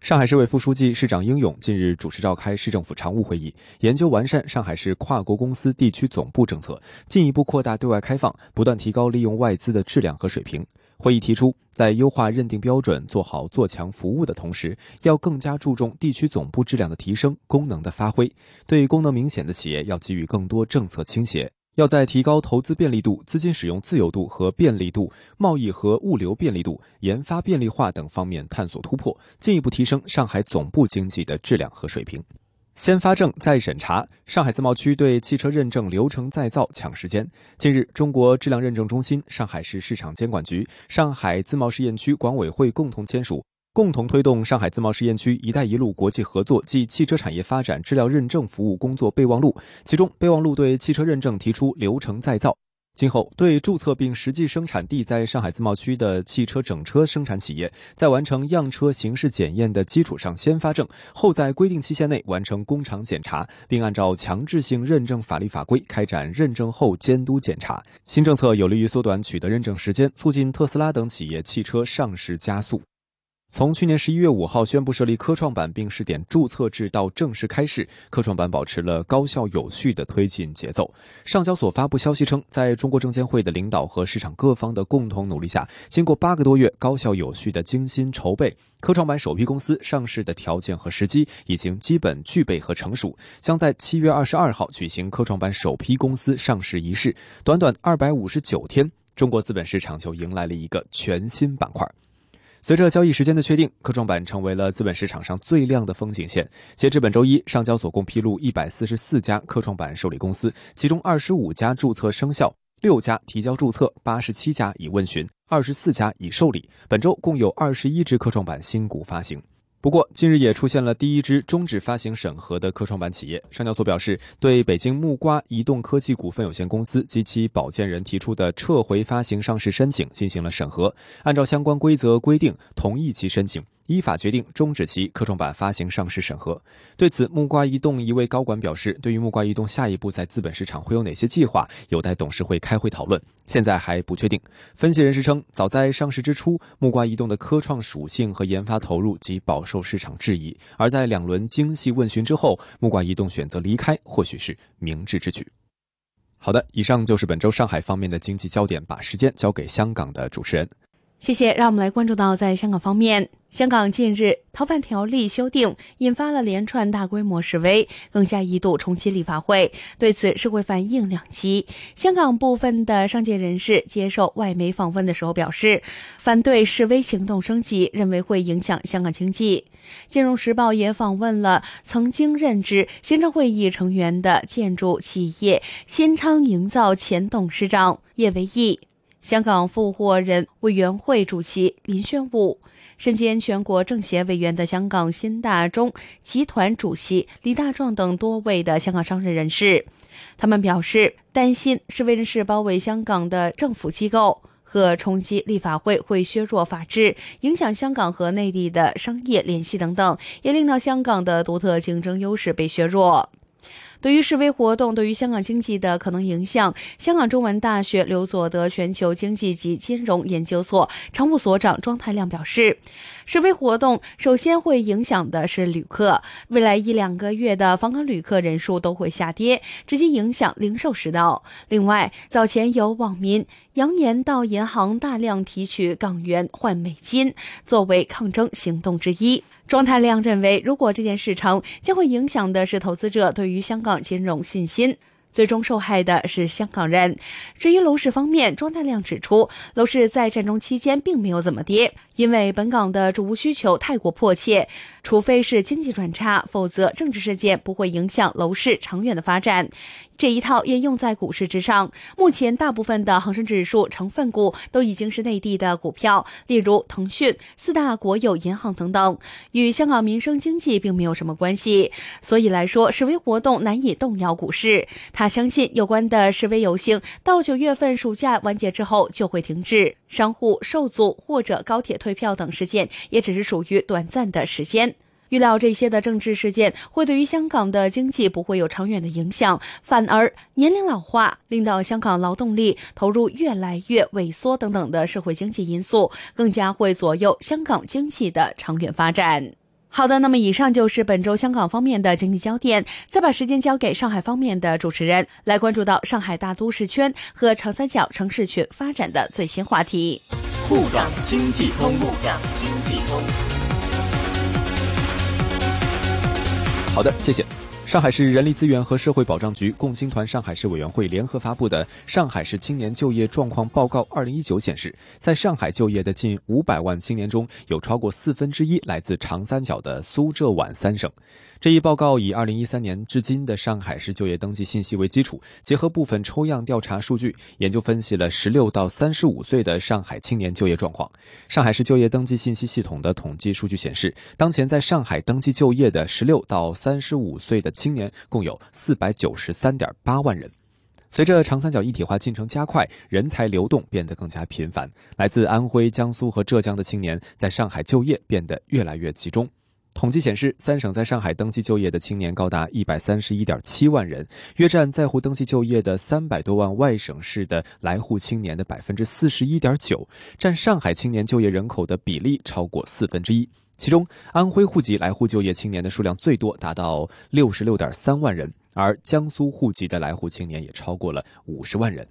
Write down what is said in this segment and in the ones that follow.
上海市委副书记、市长应勇近日主持召开市政府常务会议，研究完善上海市跨国公司地区总部政策，进一步扩大对外开放，不断提高利用外资的质量和水平。会议提出，在优化认定标准、做好做强服务的同时，要更加注重地区总部质量的提升、功能的发挥。对功能明显的企业，要给予更多政策倾斜。要在提高投资便利度、资金使用自由度和便利度、贸易和物流便利度、研发便利化等方面探索突破，进一步提升上海总部经济的质量和水平。先发证再审查，上海自贸区对汽车认证流程再造抢时间。近日，中国质量认证中心、上海市市场监管局、上海自贸试验区管委会共同签署。共同推动上海自贸试验区“一带一路”国际合作暨汽车产业发展质量认证服务工作备忘录，其中备忘录对汽车认证提出流程再造，今后对注册并实际生产地在上海自贸区的汽车整车生产企业，在完成样车形式检验的基础上先发证，后在规定期限内完成工厂检查，并按照强制性认证法律法规开展认证后监督检查。新政策有利于缩短取得认证时间，促进特斯拉等企业汽车上市加速。从去年十一月五号宣布设立科创板并试点注册制到正式开市，科创板保持了高效有序的推进节奏。上交所发布消息称，在中国证监会的领导和市场各方的共同努力下，经过八个多月高效有序的精心筹备，科创板首批公司上市的条件和时机已经基本具备和成熟，将在七月二十二号举行科创板首批公司上市仪式。短短二百五十九天，中国资本市场就迎来了一个全新板块。随着交易时间的确定，科创板成为了资本市场上最亮的风景线。截至本周一，上交所共披露一百四十四家科创板受理公司，其中二十五家注册生效，六家提交注册，八十七家已问询，二十四家已受理。本周共有二十一只科创板新股发行。不过，近日也出现了第一只终止发行审核的科创板企业。上交所表示，对北京木瓜移动科技股份有限公司及其保荐人提出的撤回发行上市申请进行了审核，按照相关规则规定同意其申请。依法决定终止其科创板发行上市审核。对此，木瓜移动一位高管表示，对于木瓜移动下一步在资本市场会有哪些计划，有待董事会开会讨论，现在还不确定。分析人士称，早在上市之初，木瓜移动的科创属性和研发投入即饱受市场质疑，而在两轮精细问询之后，木瓜移动选择离开，或许是明智之举。好的，以上就是本周上海方面的经济焦点，把时间交给香港的主持人。谢谢，让我们来关注到在香港方面。香港近日逃犯条例修订引发了连串大规模示威，更加一度冲击立法会。对此，社会反应两极。香港部分的商界人士接受外媒访问的时候表示，反对示威行动升级，认为会影响香港经济。金融时报也访问了曾经任职行政会议成员的建筑企业新昌营造前董事长叶维义。香港复活人委员会主席林宣武，身兼全国政协委员的香港新大中集团主席李大壮等多位的香港商人人士，他们表示担心示威人士包围香港的政府机构和冲击立法会会削弱法治，影响香港和内地的商业联系等等，也令到香港的独特竞争优势被削弱。对于示威活动对于香港经济的可能影响，香港中文大学刘佐德全球经济及金融研究所常务所长庄太亮表示，示威活动首先会影响的是旅客，未来一两个月的访港旅客人数都会下跌，直接影响零售时道。另外，早前有网民扬言到银行大量提取港元换美金，作为抗争行动之一。庄太亮认为，如果这件事成，将会影响的是投资者对于香港金融信心。最终受害的是香港人。至于楼市方面，庄大亮指出，楼市在战争期间并没有怎么跌，因为本港的住屋需求太过迫切，除非是经济转差，否则政治事件不会影响楼市长远的发展。这一套也用在股市之上。目前，大部分的恒生指数成分股都已经是内地的股票，例如腾讯、四大国有银行等等，与香港民生经济并没有什么关系。所以来说，示威活动难以动摇股市。他相信，有关的示威游行到九月份暑假完结之后就会停止。商户受阻或者高铁退票等事件，也只是属于短暂的时间。预料这些的政治事件会对于香港的经济不会有长远的影响，反而年龄老化令到香港劳动力投入越来越萎缩等等的社会经济因素，更加会左右香港经济的长远发展。好的，那么以上就是本周香港方面的经济焦点，再把时间交给上海方面的主持人，来关注到上海大都市圈和长三角城市群发展的最新话题。沪港经济通，沪港经济通。好的，谢谢。上海市人力资源和社会保障局共青团上海市委员会联合发布的《上海市青年就业状况报告（二零一九）》显示，在上海就业的近五百万青年中，有超过四分之一来自长三角的苏浙皖三省。这一报告以二零一三年至今的上海市就业登记信息为基础，结合部分抽样调查数据，研究分析了十六到三十五岁的上海青年就业状况。上海市就业登记信息系统的统计数据显示，当前在上海登记就业的十六到三十五岁的青年共有四百九十三点八万人。随着长三角一体化进程加快，人才流动变得更加频繁，来自安徽、江苏和浙江的青年在上海就业变得越来越集中。统计显示，三省在上海登记就业的青年高达一百三十一点七万人，约占在沪登记就业的三百多万外省市的来沪青年的百分之四十一点九，占上海青年就业人口的比例超过四分之一。其中，安徽户籍来沪就业青年的数量最多，达到六十六点三万人，而江苏户籍的来沪青年也超过了五十万人。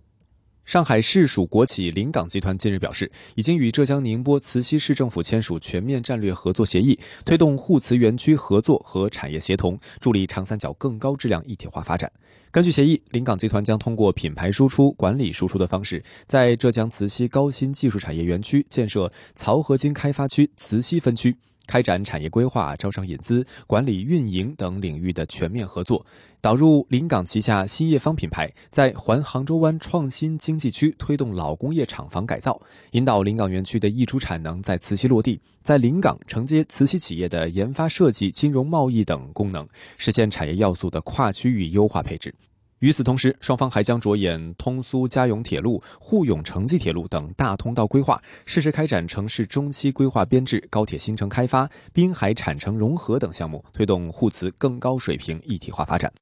上海市属国企临港集团近日表示，已经与浙江宁波慈溪市政府签署全面战略合作协议，推动沪慈园区合作和产业协同，助力长三角更高质量一体化发展。根据协议，临港集团将通过品牌输出、管理输出的方式，在浙江慈溪高新技术产业园区建设漕合金开发区慈溪分区。开展产业规划、招商引资、管理运营等领域的全面合作，导入临港旗下新业方品牌，在环杭州湾创新经济区推动老工业厂房改造，引导临港园区的溢出产能在慈溪落地，在临港承接慈溪企业的研发设计、金融贸易等功能，实现产业要素的跨区域优化配置。与此同时，双方还将着眼通苏嘉永铁路、沪永城际铁路等大通道规划，适时开展城市中期规划编制、高铁新城开发、滨海产城融合等项目，推动沪慈更高水平一体化发展。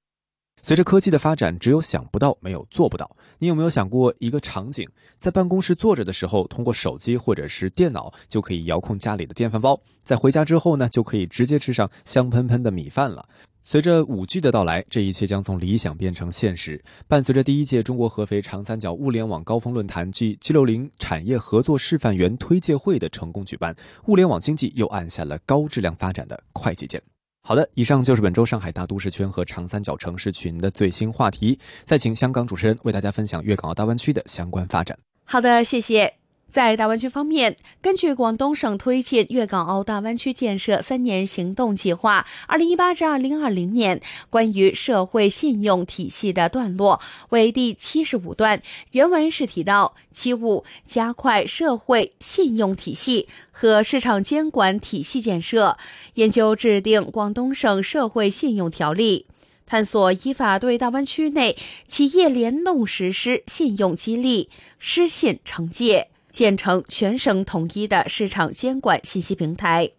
随着科技的发展，只有想不到，没有做不到。你有没有想过一个场景，在办公室坐着的时候，通过手机或者是电脑就可以遥控家里的电饭煲，在回家之后呢，就可以直接吃上香喷喷的米饭了？随着五 G 的到来，这一切将从理想变成现实。伴随着第一届中国合肥长三角物联网高峰论坛暨 G60 产业合作示范园推介会的成功举办，物联网经济又按下了高质量发展的快捷键。好的，以上就是本周上海大都市圈和长三角城市群的最新话题。再请香港主持人为大家分享粤港澳大湾区的相关发展。好的，谢谢。在大湾区方面，根据广东省推进粤港澳大湾区建设三年行动计划（二零一八至二零二零年）关于社会信用体系的段落为第七十五段。原文是提到：七五，加快社会信用体系和市场监管体系建设，研究制定广东省社会信用条例，探索依法对大湾区内企业联动实施信用激励、失信惩戒。建成全省统一的市场监管信息平台，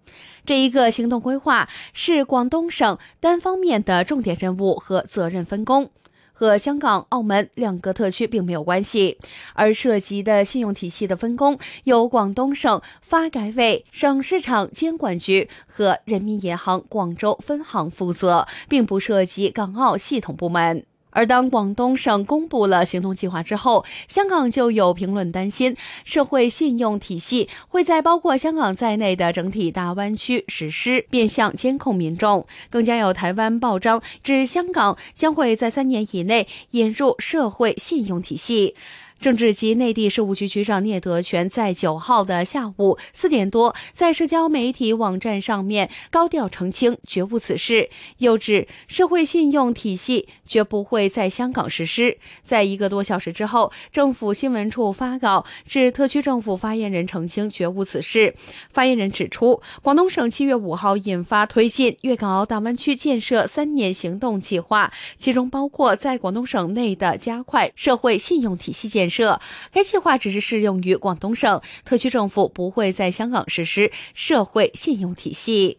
这一个行动规划是广东省单方面的重点任务和责任分工，和香港、澳门两个特区并没有关系。而涉及的信用体系的分工由广东省发改委、省市场监管局和人民银行广州分行负责，并不涉及港澳系统部门。而当广东省公布了行动计划之后，香港就有评论担心，社会信用体系会在包括香港在内的整体大湾区实施变相监控民众。更加有台湾报章指，香港将会在三年以内引入社会信用体系。政治及内地事务局局长聂德权在九号的下午四点多，在社交媒体网站上面高调澄清，绝无此事。又指社会信用体系绝不会在香港实施。在一个多小时之后，政府新闻处发稿指，特区政府发言人澄清，绝无此事。发言人指出，广东省七月五号印发推进粤港澳大湾区建设三年行动计划，其中包括在广东省内的加快社会信用体系建设。设，该计划只是适用于广东省，特区政府不会在香港实施社会信用体系。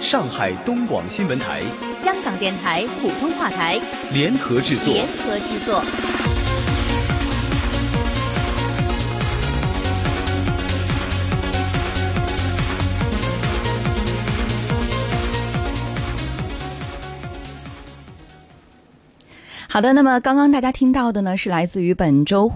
上海东广新闻台、香港电台普通话台联合制作。联合制作。好的，那么刚刚大家听到的呢，是来自于本周。